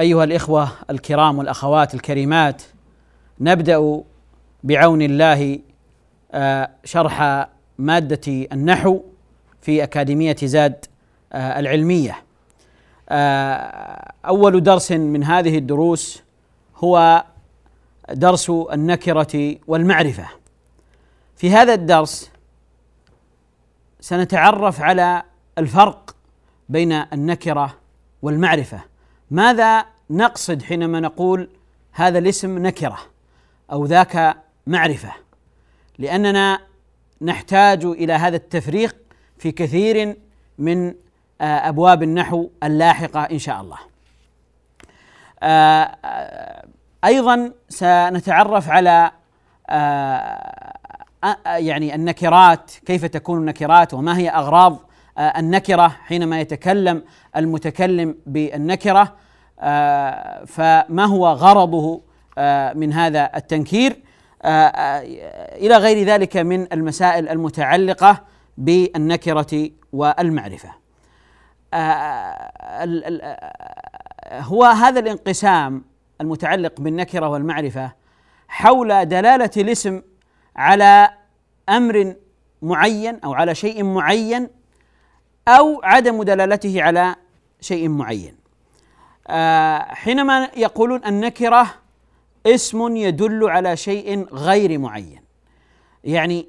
أيها الإخوة الكرام والأخوات الكريمات نبدأ بعون الله آه، شرح مادة النحو في أكاديمية زاد آه، العلمية. آه، أول درس من هذه الدروس هو درس النكرة والمعرفة. في هذا الدرس سنتعرف على الفرق بين النكرة والمعرفة. ماذا نقصد حينما نقول هذا الاسم نكرة أو ذاك معرفة؟ لأننا نحتاج إلى هذا التفريق في كثير من أبواب النحو اللاحقة إن شاء الله. أيضا سنتعرف على يعني النكرات كيف تكون النكرات وما هي أغراض النكرة حينما يتكلم المتكلم بالنكرة فما هو غرضه من هذا التنكير؟ إلى غير ذلك من المسائل المتعلقة بالنكرة والمعرفة. هو هذا الانقسام المتعلق بالنكرة والمعرفة حول دلالة الاسم على أمر معين أو على شيء معين أو عدم دلالته على شيء معين. حينما يقولون النكرة اسم يدل على شيء غير معين. يعني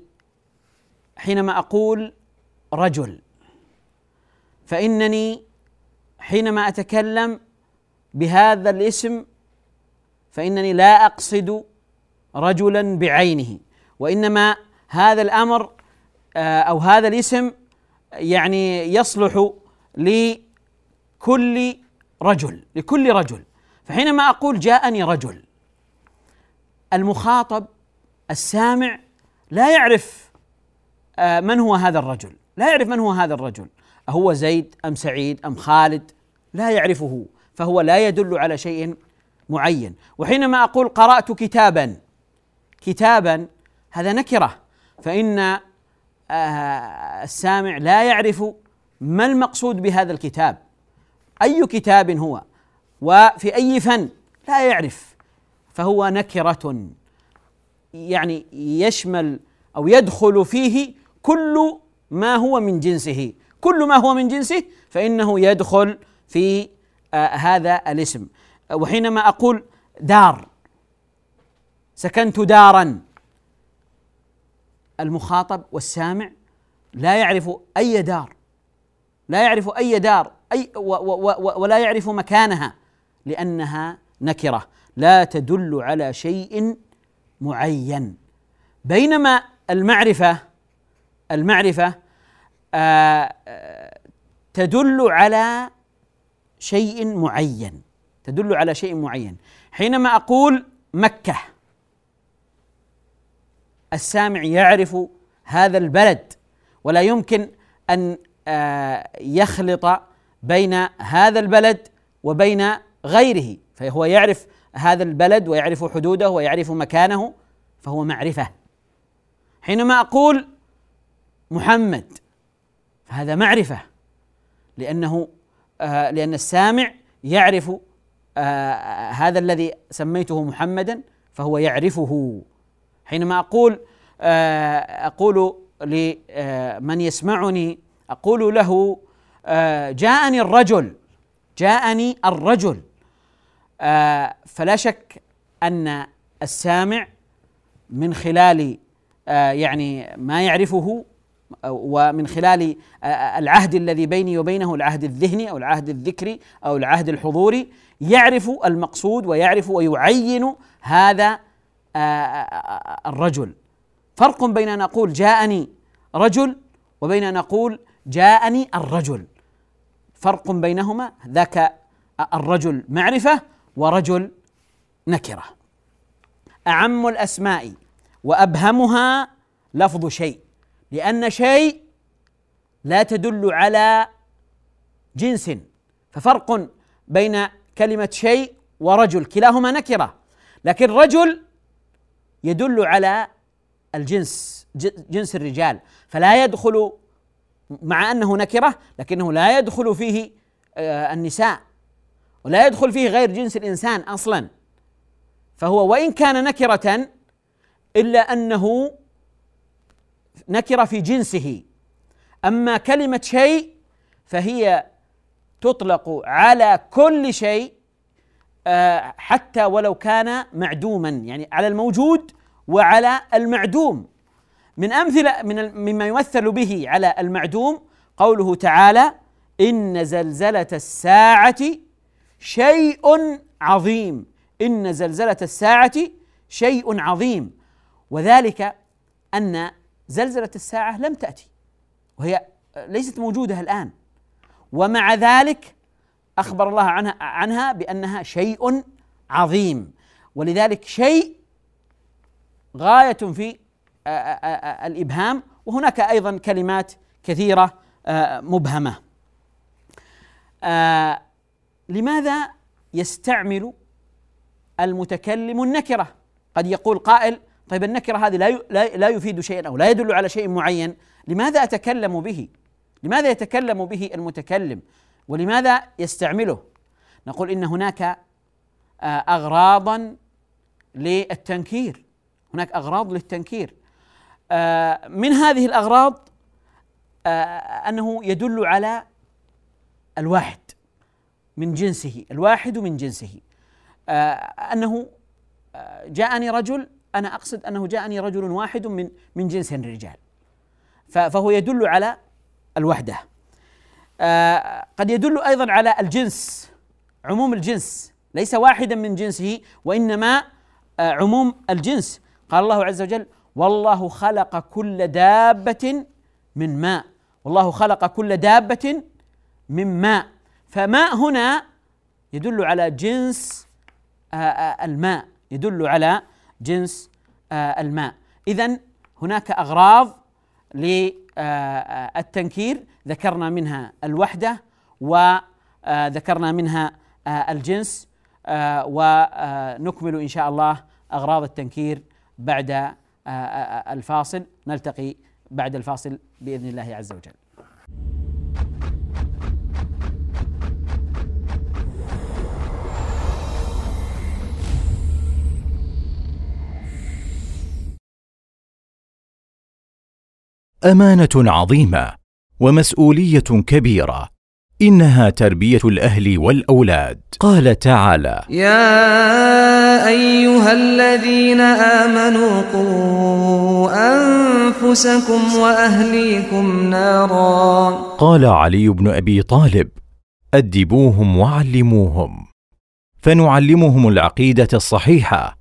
حينما أقول رجل فإنني حينما أتكلم بهذا الاسم فإنني لا أقصد رجلا بعينه وإنما هذا الأمر أو هذا الاسم يعني يصلح لكل رجل لكل رجل. فحينما أقول جاءني رجل المخاطب السامع لا يعرف من هو هذا الرجل. لا يعرف من هو هذا الرجل. أهو زيد أم سعيد أم خالد؟ لا يعرفه. فهو لا يدل على شيء معين. وحينما أقول قرأت كتابا كتابا هذا نكرة. فإن السامع لا يعرف ما المقصود بهذا الكتاب. أي كتاب هو؟ وفي أي فن؟ لا يعرف. فهو نكرة. يعني يشمل أو يدخل فيه كل ما هو من جنسه. كل ما هو من جنسه فإنه يدخل في آه هذا الاسم. وحينما أقول دار سكنت دارا. المخاطب والسامع لا يعرف أي دار لا يعرف أي دار أي و و و ولا يعرف مكانها لأنها نكرة لا تدل على شيء معين. بينما المعرفة المعرفة آه تدل على شيء معين تدل على شيء معين. حينما أقول مكة السامع يعرف هذا البلد ولا يمكن أن آه يخلط بين هذا البلد وبين غيره. فهو يعرف هذا البلد ويعرف حدوده ويعرف مكانه فهو معرفة. حينما أقول محمد فهذا معرفة لأنه آه لأن السامع يعرف آه هذا الذي سميته محمدا فهو يعرفه. حينما أقول آه أقول لمن يسمعني أقول له جاءني الرجل جاءني الرجل. آه، فلا شك أن السامع من خلال آه، يعني ما يعرفه ومن خلال العهد الذي بيني وبينه العهد الذهني أو العهد الذكري أو العهد الحضوري يعرف المقصود ويعرف ويعين هذا الرجل. فرق بين أن أقول جاءني رجل وبين أن أقول جاءني الرجل. فرق بينهما ذاك الرجل معرفة ورجل نكرة. أعم الأسماء وأبهمها لفظ شيء لأن شيء لا تدل على جنس. ففرق بين كلمة شيء ورجل كلاهما نكرة لكن رجل يدل على الجنس جنس الرجال. فلا يدخل مع أنه نكرة لكنه لا يدخل فيه آه، النساء. ولا يدخل فيه غير جنس الإنسان أصلا. فهو وإن كان نكرة إلا أنه نكرة في جنسه. أما كلمة شيء فهي تطلق على كل شيء حتى ولو كان معدوما يعني على الموجود وعلى المعدوم. من أمثلة من مما يمثل به على المعدوم قوله تعالى إن زلزلة الساعة شيء عظيم. إن زلزلة الساعة شيء عظيم. وذلك أن زلزلة الساعة لم تأتي وهي ليست موجودة الآن. ومع ذلك أخبر الله عنها عنها بأنها شيء عظيم. ولذلك شيء غاية في الإبهام. وهناك أيضا كلمات كثيرة مبهمة. لماذا يستعمل المتكلم النكرة؟ قد يقول قائل طيب النكرة هذه لا لا يفيد شيئا أو لا يدل على شيء معين. لماذا أتكلم به؟ لماذا يتكلم به المتكلم؟ ولماذا يستعمله؟ نقول إن هناك اغراضا للتنكير. هناك أغراض للتنكير. آه، من هذه الأغراض آه، أنه يدل على الواحد من جنسه الواحد من جنسه. آه، أنه جاءني رجل أنا أقصد أنه جاءني رجل واحد من من جنس الرجال. فهو يدل على الوحدة. قد يدل أيضا على الجنس عموم الجنس ليس واحدا من جنسه وإنما عموم الجنس. قال الله عز وجل والله خلق كل دابة من ماء. والله خلق كل دابة من ماء. فماء هنا يدل على جنس آه، آه، الماء يدل على جنس آه، الماء. إذا هناك أغراض للتنكير ذكرنا منها الوحدة وذكرنا منها الجنس ونكمل إن شاء الله أغراض التنكير بعد آه، آه، آه، الفاصل نلتقي بعد الفاصل بإذن الله عز وجل. أمانة عظيمة ومسؤولية كبيرة إنها تربية الأهل والأولاد. قال تعالى يا أيها الذين آمنوا قوا أنفسكم وأهليكم نارا. قال علي بن أبي طالب أدبوهم وعلموهم فنعلمهم العقيدة الصحيحة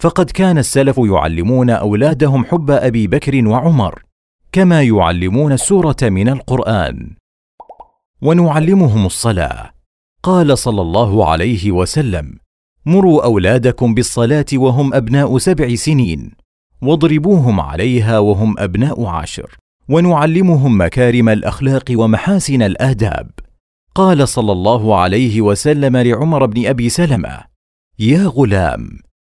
فقد كان السلف يعلمون أولادهم حب أبي بكر وعمر كما يعلمون السورة من القرآن. ونعلمهم الصلاة. قال صلى الله عليه وسلم مروا أولادكم بالصلاة وهم أبناء سبع سنين واضربوهم عليها وهم أبناء عشر ونعلمهم مكارم الأخلاق ومحاسن الآداب. قال صلى الله عليه وسلم لعمر بن أبي سلمة يا غلام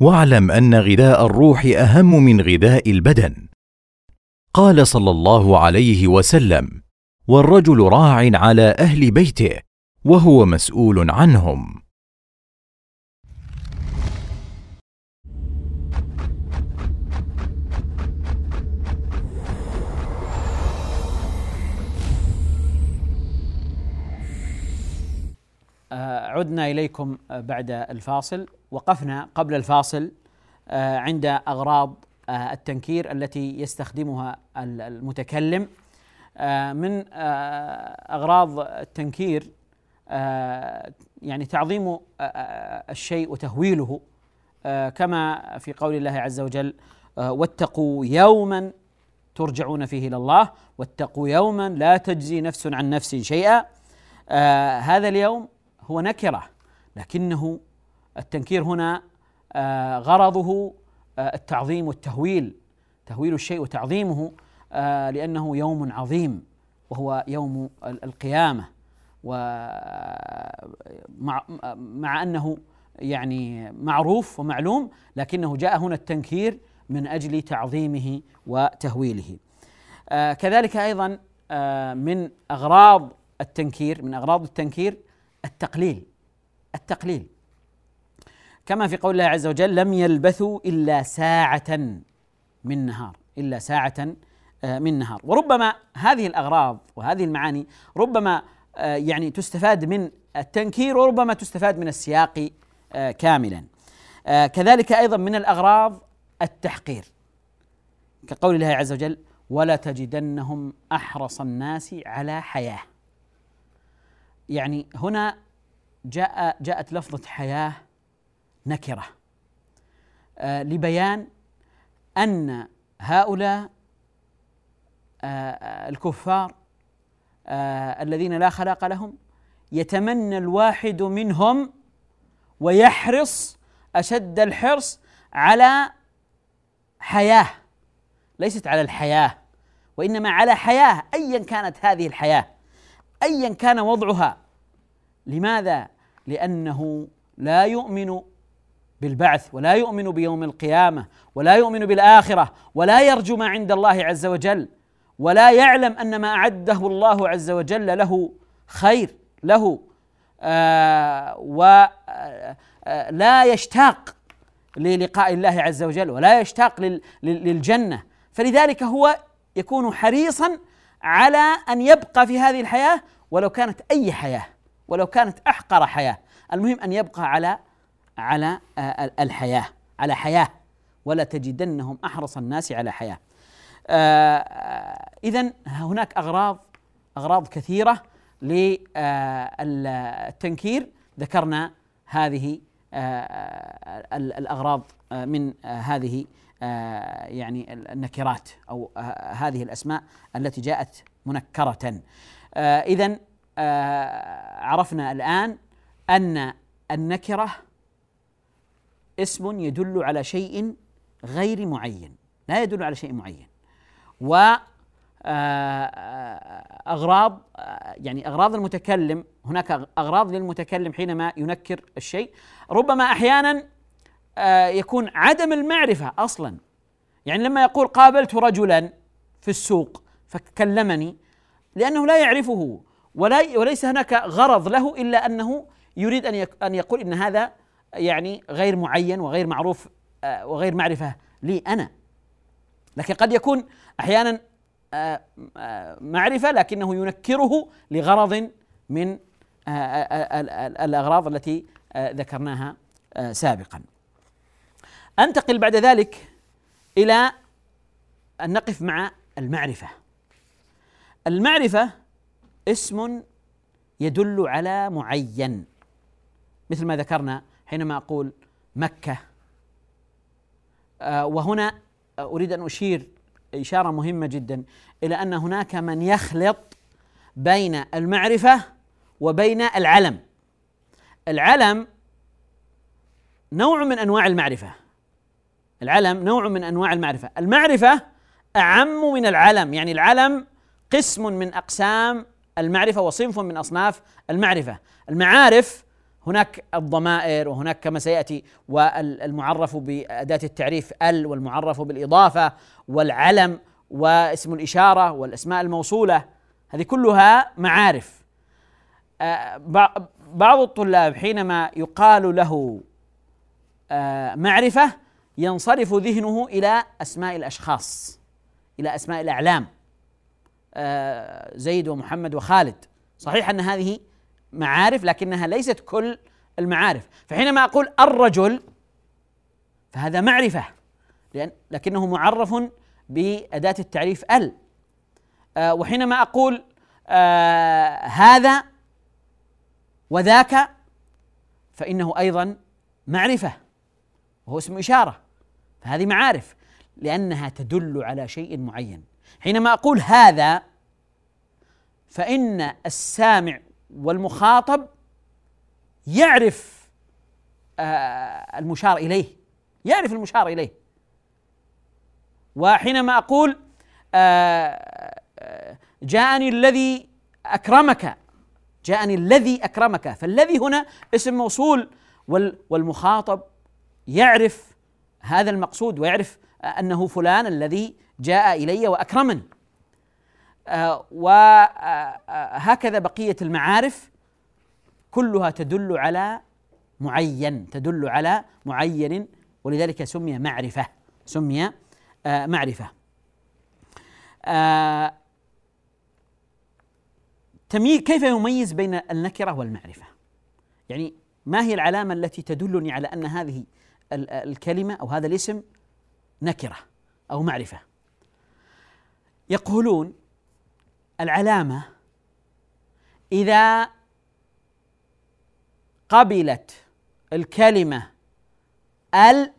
واعلم أن غذاء الروح أهم من غذاء البدن. قال صلى الله عليه وسلم والرجل راع على أهل بيته وهو مسؤول عنهم. عدنا إليكم بعد الفاصل. وقفنا قبل الفاصل آه، عند أغراض التنكير التي يستخدمها المتكلم. من أغراض التنكير يعني تعظيم الشيء وتهويله. كما في قول الله عز وجل واتقوا يوما ترجعون فيه إلى الله واتقوا يوما لا تجزي نفس عن نفس شيئا. هذا اليوم هو نكرة لكنه التنكير هنا آه، غرضه آه، التعظيم والتهويل. تهويل الشيء وتعظيمه آه، لأنه يوم عظيم وهو يوم القيامة. ومع مع أنه يعني معروف ومعلوم لكنه جاء هنا التنكير من أجل تعظيمه وتهويله. كذلك أيضا من أغراض التنكير من أغراض التنكير التقليل. التقليل. كما في قول الله عز وجل لم يلبثوا إلا ساعة من نهار إلا ساعة آه، من نهار. وربما هذه الأغراض وهذه المعاني ربما آه، يعني تستفاد من التنكير وربما تستفاد من السياق آه، كاملا. كذلك أيضا من الأغراض التحقير. كقول الله عز وجل ولا تجدنهم أحرص الناس على حياة. يعني هنا جاء جاءت لفظة حياة نكرة. آه لبيان أن هؤلاء آه الكفار آه الذين لا خلاق لهم يتمنى الواحد منهم ويحرص أشد الحرص على حياة. ليست على الحياة وإنما على حياة أيا كانت هذه الحياة ايا كان وضعها. لماذا؟ لأنه لا يؤمن بالبعث ولا يؤمن بيوم القيامة ولا يؤمن بالآخرة ولا يرجو ما عند الله عز وجل ولا يعلم أن ما أعده الله عز وجل له خير له آه ولا آه يشتاق للقاء الله عز وجل ولا يشتاق للجنة. فلذلك هو يكون حريصا على أن يبقى في هذه الحياة ولو كانت أي حياة ولو كانت أحقر حياة. المهم أن يبقى على على آه، الحياة على حياة. ولا تجدنهم أحرص الناس على حياة. آه، اذا هناك أغراض أغراض كثيرة للتنكير ذكرنا هذه آه، الأغراض من هذه آه، يعني النكرات أو آه، هذه الأسماء التي جاءت منكرة. آه، اذا عرفنا الآن أن النكرة اسم يدل على شيء غير معين لا يدل على شيء معين. و أغراض يعني أغراض المتكلم هناك أغراض للمتكلم حينما ينكر الشيء. ربما أحيانا آه، يكون عدم المعرفة أصلا. يعني لما يقول قابلت رجلا في السوق فكلمني لأنه لا يعرفه ولا وليس هناك غرض له إلا أنه يريد أن أن يقول إن هذا يعني غير معين وغير معروف آه، وغير معرفة لي أنا. لكن قد يكون أحيانا آه، معرفة لكنه ينكره لغرض من الأغراض التي ذكرناها سابقا. أنتقل بعد ذلك إلى أن نقف مع المعرفة. المعرفة اسم يدل على معين مثل ما ذكرنا حينما أقول مكة. آه، وهنا أريد أن أشير إشارة مهمة جدا إلى أن هناك من يخلط بين المعرفة وبين العلم. العلم نوع من أنواع المعرفة. العلم نوع من أنواع المعرفة. المعرفة أعم من العلم يعني العلم قسم من أقسام المعرفة وصنف من أصناف المعرفة. المعارف هناك الضمائر وهناك كما سيأتي والمعرف بأداة التعريف ال والمعرف بالإضافة والعلم واسم الإشارة والأسماء الموصولة. هذه كلها معارف. آه، بعض الطلاب حينما يقال له آه، معرفة ينصرف ذهنه إلى أسماء الأشخاص إلى أسماء الأعلام. آه، زيد ومحمد وخالد. صحيح أن هذه معارف لكنها ليست كل المعارف. فحينما أقول الرجل فهذا معرفة لأن لكنه معرف بأداة التعريف ال. آه وحينما أقول آه هذا وذاك فإنه أيضا معرفة وهو اسم إشارة. فهذه معارف لأنها تدل على شيء معين. حينما أقول هذا فإن السامع والمخاطب يعرف آه المشار إليه يعرف المشار إليه. وحينما أقول آه جاءني الذي أكرمك جاءني الذي أكرمك فالذي هنا اسم موصول والمخاطب يعرف هذا المقصود ويعرف أنه فلان الذي جاء إلي وأكرمني. آه وهكذا بقية المعارف كلها تدل على معين تدل على معين ولذلك سمي معرفة سمي آه معرفة. آه تمييز كيف يميز بين النكرة والمعرفة؟ يعني ما هي العلامة التي تدلني على أن هذه الكلمة أو هذا الاسم نكرة أو معرفة؟ يقولون العلامة إذا قبلت الكلمة ال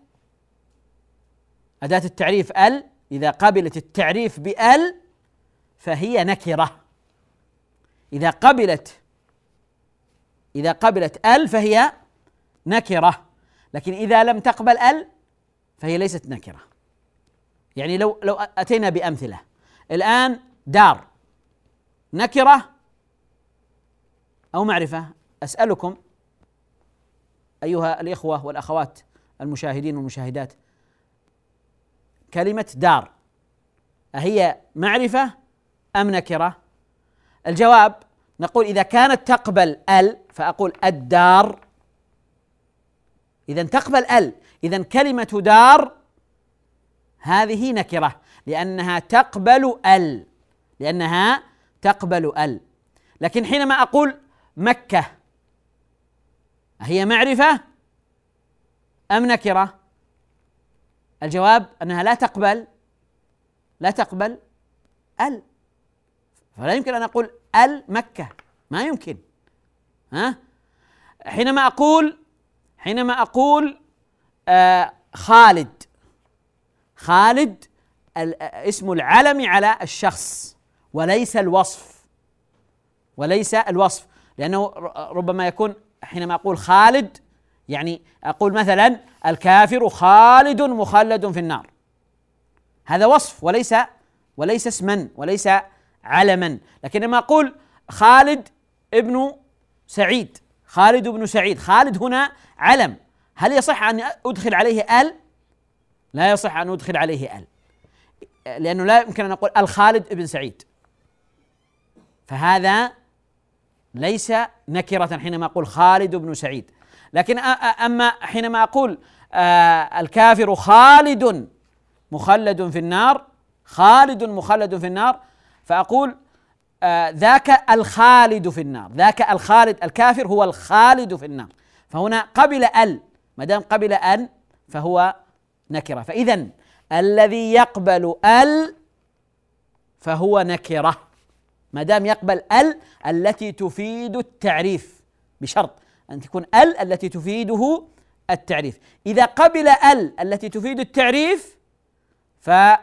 أداة التعريف ال إذا قبلت التعريف بال فهي نكرة. إذا قبلت إذا قبلت ال فهي نكرة. لكن إذا لم تقبل ال فهي ليست نكرة. يعني لو لو أتينا بأمثلة. الآن دار. نكرة أو معرفة. أسألكم أيها الإخوة والأخوات المشاهدين والمشاهدات كلمة دار أهي معرفة أم نكرة؟ الجواب نقول إذا كانت تقبل ال فأقول الدار. إذا تقبل ال إذا كلمة دار هذه نكرة لأنها تقبل ال لأنها تقبل ال. لكن حينما أقول مكة هي معرفة أم نكرة؟ الجواب أنها لا تقبل لا تقبل ال. فلا يمكن أن أقول ال مكة ما يمكن. ها؟ حينما أقول حينما أقول آه خالد خالد اسم العلم على الشخص. وليس الوصف. وليس الوصف. لأنه ربما يكون حينما أقول خالد يعني أقول مثلا الكافر خالد مخلد في النار. هذا وصف وليس وليس اسما وليس علما. لكن لما أقول خالد ابن سعيد خالد بن سعيد خالد هنا علم. هل يصح أن أدخل عليه ال؟ لا يصح أن أدخل عليه ال. لأنه لا يمكن أن أقول الخالد ابن سعيد. فهذا ليس نكرة حينما أقول خالد بن سعيد. لكن أما حينما أقول الكافر خالد مخلد في النار خالد مخلد في النار فأقول ذاك الخالد في النار ذاك الخالد الكافر هو الخالد في النار. فهنا قبل ال ما دام قبل أن فهو نكرة. فاذا الذي يقبل ال فهو نكرة. ما دام يقبل ال التي تفيد التعريف بشرط أن تكون ال التي تفيده التعريف. إذا قبل ال التي تفيد التعريف فهذا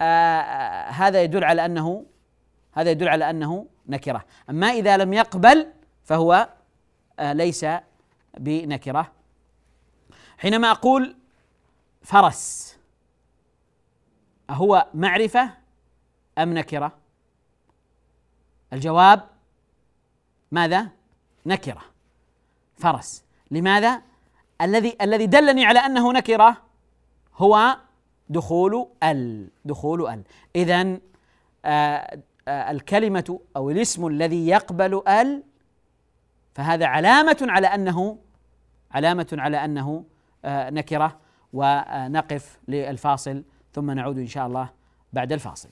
آه، يدل على أنه هذا يدل على أنه نكرة. أما إذا لم يقبل فهو آه، ليس بنكرة. حينما أقول فرس أهو معرفة أم نكرة؟ الجواب ماذا؟ نكرة. فرس. لماذا؟ الذي الذي دلني على أنه نكرة هو دخول ال. دخول ال. إذا آه آه الكلمة أو الاسم الذي يقبل ال فهذا علامة على أنه علامة على أنه آه نكرة. ونقف للفاصل ثم نعود إن شاء الله بعد الفاصل.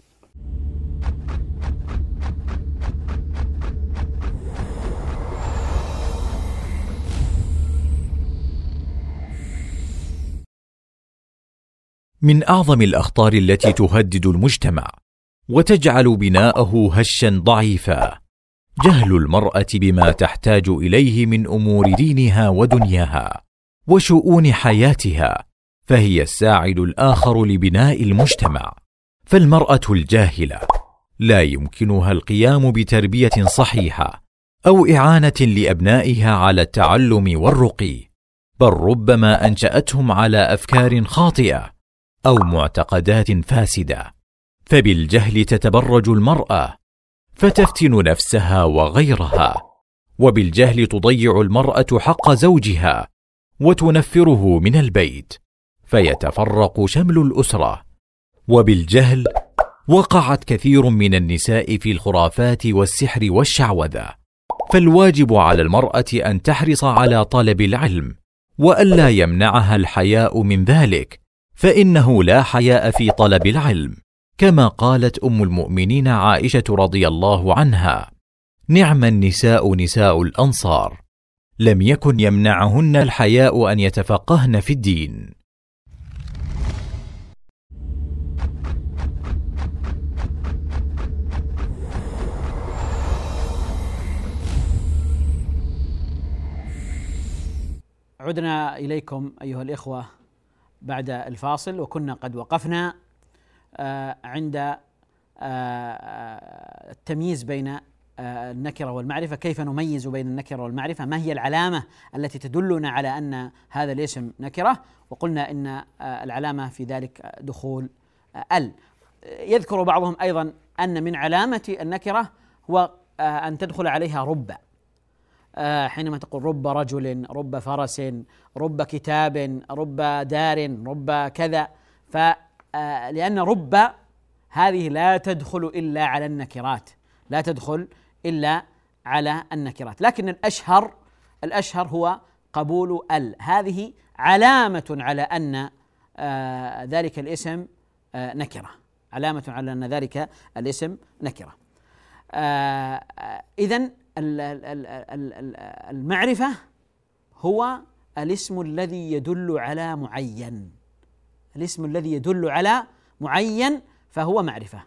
من أعظم الأخطار التي تهدد المجتمع وتجعل بناءه هشا ضعيفا. جهل المرأة بما تحتاج إليه من أمور دينها ودنياها وشؤون حياتها فهي الساعد الآخر لبناء المجتمع. فالمرأة الجاهلة لا يمكنها القيام بتربية صحيحة أو إعانة لأبنائها على التعلم والرقي بل ربما أنشأتهم على أفكار خاطئة أو معتقدات فاسدة. فبالجهل تتبرج المرأة فتفتن نفسها وغيرها. وبالجهل تضيع المرأة حق زوجها وتنفره من البيت فيتفرق شمل الأسرة. وبالجهل وقعت كثير من النساء في الخرافات والسحر والشعوذة. فالواجب على المرأة أن تحرص على طلب العلم والا يمنعها الحياء من ذلك. فإنه لا حياء في طلب العلم كما قالت أم المؤمنين عائشة رضي الله عنها نعم النساء نساء الأنصار لم يكن يمنعهن الحياء أن يتفقهن في الدين. عدنا إليكم أيها الإخوة. بعد الفاصل وكنا قد وقفنا آه، عند آه، آه، التمييز بين النكرة والمعرفة. كيف نميز بين النكرة والمعرفة؟ ما هي العلامة التي تدلنا على أن هذا الاسم نكرة؟ وقلنا إن العلامة في ذلك دخول ال. يذكر بعضهم أيضا أن من علامة النكرة هو أن تدخل عليها رب. حينما تقول رب رجل رب فرس رب كتاب رب دار رب كذا ف لأن رب هذه لا تدخل إلا على النكرات لا تدخل إلا على النكرات. لكن الأشهر الأشهر هو قبول ال. هذه علامة على أن آه ذلك الاسم آه نكرة. علامة على أن ذلك الاسم نكرة. آه إذا المعرفة هو الاسم الذي يدل على معين. الاسم الذي يدل على معين فهو معرفة.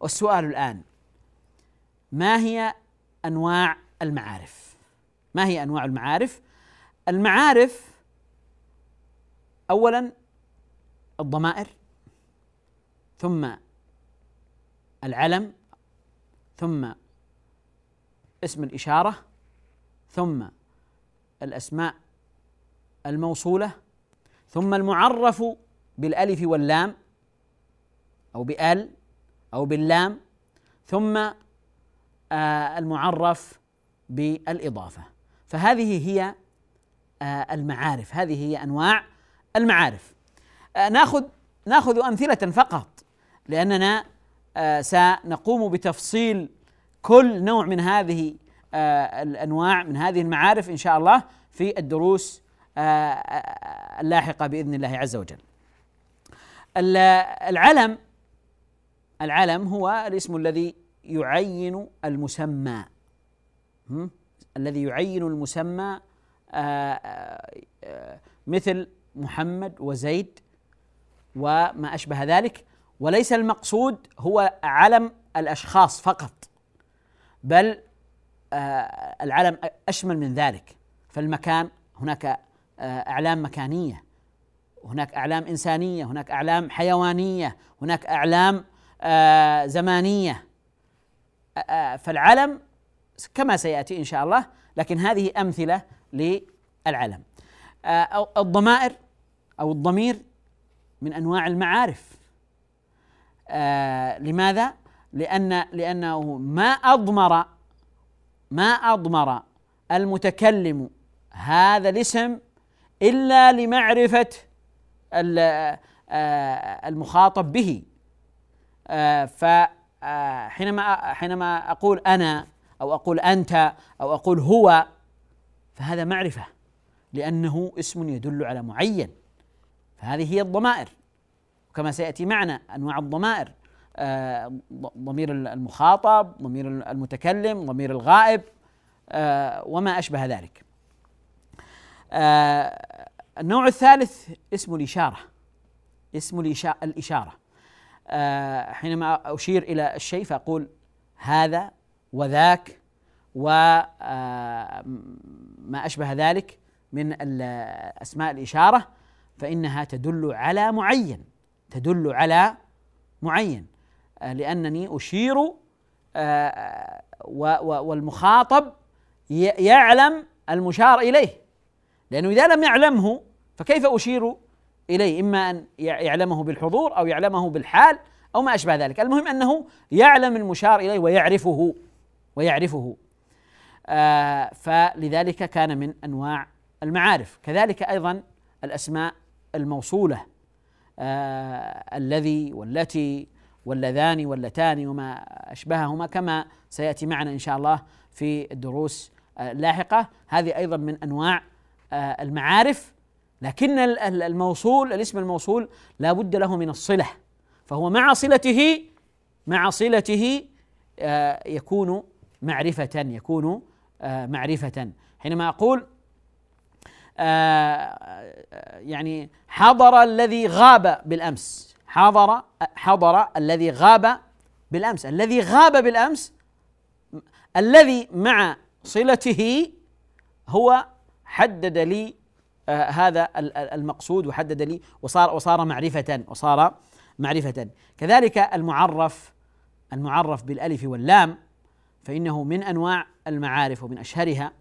والسؤال الآن ما هي أنواع المعارف؟ ما هي أنواع المعارف؟ المعارف أولا الضمائر ثم العلم ثم اسم الإشارة ثم الأسماء الموصولة ثم المعرف بالألف واللام أو بأل أو باللام ثم آه المعرف بالإضافة. فهذه هي آه المعارف. هذه هي أنواع المعارف. آه ناخذ ناخذ أمثلة فقط لأننا سنقوم بتفصيل كل نوع من هذه آه الأنواع من هذه المعارف إن شاء الله في الدروس آه، آه، اللاحقة بإذن الله عز وجل. العلم العلم هو الاسم الذي يعين المسمى. الذي يعين المسمى مثل محمد وزيد وما أشبه ذلك. وليس المقصود هو علم الأشخاص فقط. بل العلم أشمل من ذلك. فالمكان هناك أعلام مكانية هناك أعلام إنسانية هناك أعلام حيوانية هناك أعلام زمانية. فالعلم كما سيأتي إن شاء الله لكن هذه أمثلة للعلم الضمائر أو الضمير من أنواع المعارف. لماذا؟ لأن لأنه ما أضمر ما أضمر المتكلم هذا الاسم إلا لمعرفة المخاطب به. فحينما حينما أقول أنا أو أقول أنت أو أقول هو فهذا معرفة لأنه اسم يدل على معين فهذه هي الضمائر. كما سيأتي معنا أنواع الضمائر. آه، ضمير المخاطب ضمير المتكلم ضمير الغائب آه، وما أشبه ذلك. آه، النوع الثالث اسم الإشارة اسم الإشارة. حينما أشير إلى الشيء فأقول هذا وذاك وما أشبه ذلك من أسماء الإشارة فإنها تدل على معين تدل على معين. آه، لأنني أشير آه، والمخاطب يعلم المشار إليه. لأنه إذا لم يعلمه فكيف أشير إليه؟ إما أن يعلمه بالحضور أو يعلمه بالحال أو ما أشبه ذلك. المهم أنه يعلم المشار إليه ويعرفه ويعرفه. آه فلذلك كان من أنواع المعارف. كذلك أيضا الأسماء الموصولة آه الذي والتي واللذان واللتان وما أشبههما كما سيأتي معنا إن شاء الله في الدروس اللاحقة. هذه أيضا من أنواع آه، المعارف لكن الموصول الاسم الموصول لا بد له من الصلة فهو مع صلته مع صلته آه، يكون معرفة يكون آه، معرفة. حينما أقول يعني حضر الذي غاب بالأمس حضر حضر الذي غاب بالأمس. الذي غاب بالأمس الذي مع صلته هو حدد لي آه هذا المقصود وحدد لي وصار وصار معرفة وصار معرفة. كذلك المعرف المعرف بالألف واللام فإنه من أنواع المعارف ومن أشهرها.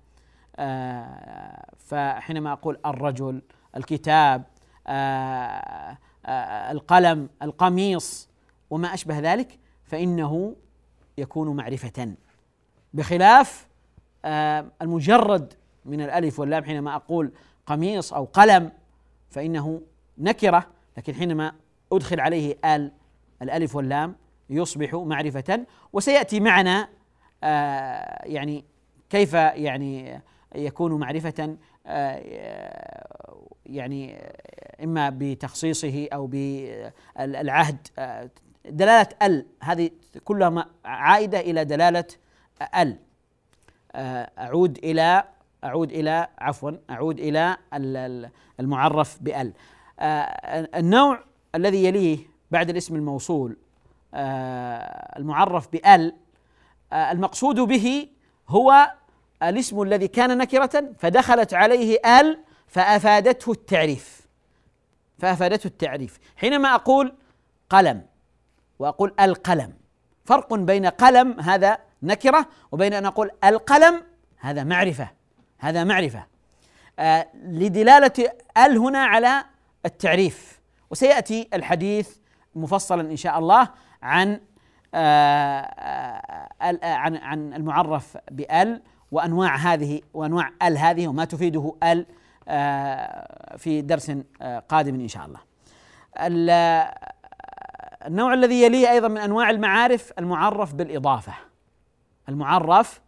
آه فحينما أقول الرجل الكتاب آه القلم القميص وما أشبه ذلك فإنه يكون معرفة. بخلاف آه، المجرد من الألف واللام حينما أقول قميص أو قلم فإنه نكرة لكن حينما أدخل عليه آل الألف واللام يصبح معرفة. وسيأتي معنا آه، يعني كيف يعني يكون معرفة. يعني إما بتخصيصه أو بالعهد دلالة ال هذه كلها عائدة إلى دلالة ال. أعود إلى أعود إلى عفوا أعود إلى المعرف بال. النوع الذي يليه بعد الاسم الموصول المعرف بال المقصود به هو الاسم الذي كان نكرة فدخلت عليه ال فأفادته التعريف. فأفادته التعريف. حينما أقول قلم وأقول القلم فرق بين قلم هذا نكرة وبين أن أقول القلم هذا معرفة هذا معرفة. آه لدلالة ال هنا على التعريف. وسيأتي الحديث مفصلا إن شاء الله عن آه آه عن عن المعرف بال وأنواع هذه وأنواع ال هذه وما تفيده ال آه، في درس آه، قادم إن شاء الله. النوع الذي يليه أيضا من أنواع المعارف المعرف بالإضافة. المعرف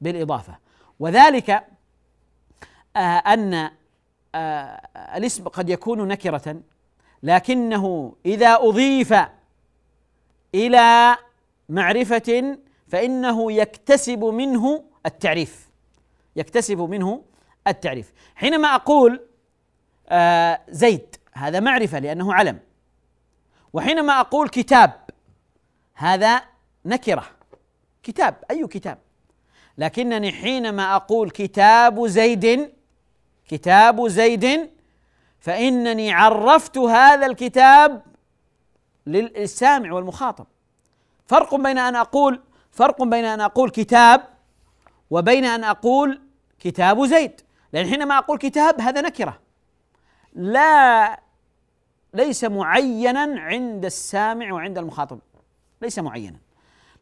بالإضافة وذلك آه، أن الاسم قد يكون نكرة لكنه إذا أضيف إلى معرفة فإنه يكتسب منه التعريف يكتسب منه التعريف. حينما أقول آه زيد هذا معرفة لأنه علم. وحينما أقول كتاب هذا نكرة. كتاب أي كتاب؟ لكنني حينما أقول كتاب زيد كتاب زيد فإنني عرفت هذا الكتاب للسامع والمخاطب. فرق بين أن أقول فرق بين أن أقول كتاب وبين أن أقول كتاب زيد. لأن حينما أقول كتاب هذا نكرة. لا ليس معينا عند السامع وعند المخاطب. ليس معينا.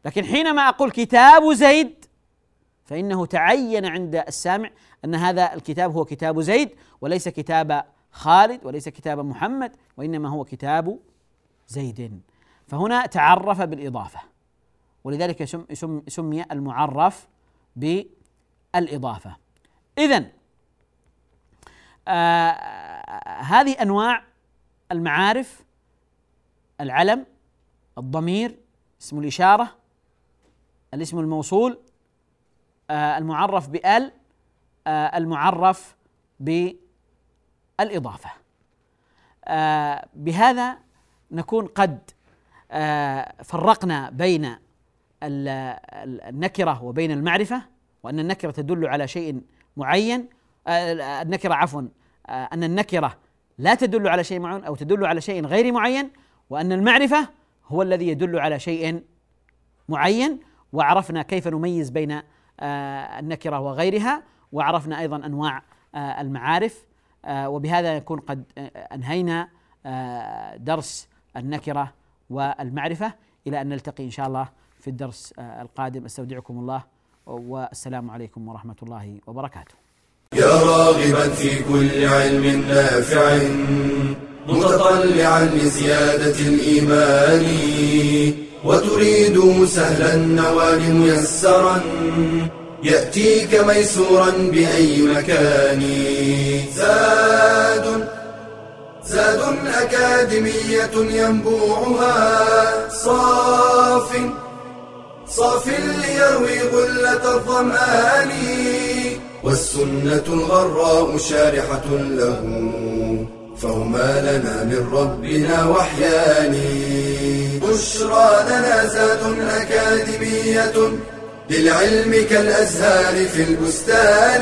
لكن حينما أقول كتاب زيد فإنه تعين عند السامع أن هذا الكتاب هو كتاب زيد وليس كتاب خالد وليس كتاب محمد وإنما هو كتاب زيد. فهنا تعرف بالإضافة. ولذلك سمي المعرف بالإضافة. إذا آه هذه أنواع المعارف العلم الضمير اسم الإشارة الاسم الموصول آه المعرف بال آه المعرف بالإضافة. آه بهذا نكون قد آه فرقنا بين النكرة وبين المعرفة وأن النكرة تدل على شيء معين. آه النكرة عفوا آه أن النكرة لا تدل على شيء معين أو تدل على شيء غير معين وأن المعرفة هو الذي يدل على شيء معين. وعرفنا كيف نميز بين آه، النكرة وغيرها وعرفنا أيضا أنواع آه، المعارف. وبهذا نكون قد أنهينا درس النكرة والمعرفة. إلى أن نلتقي إن شاء الله. في الدرس القادم أستودعكم الله والسلام عليكم ورحمة الله وبركاته. يا راغبا في كل علم نافع متطلعا لزيادة الإيمان وتريد سهلا النوال ميسرا يأتيك ميسورا بأي مكان زاد زاد أكاديمية ينبوعها صاف صاف ليروي غلة الظمآن والسنة الغراء شارحة له فهما لنا من ربنا وحيان. بشرى لنا زاد أكاديمية للعلم كالأزهار في البستان.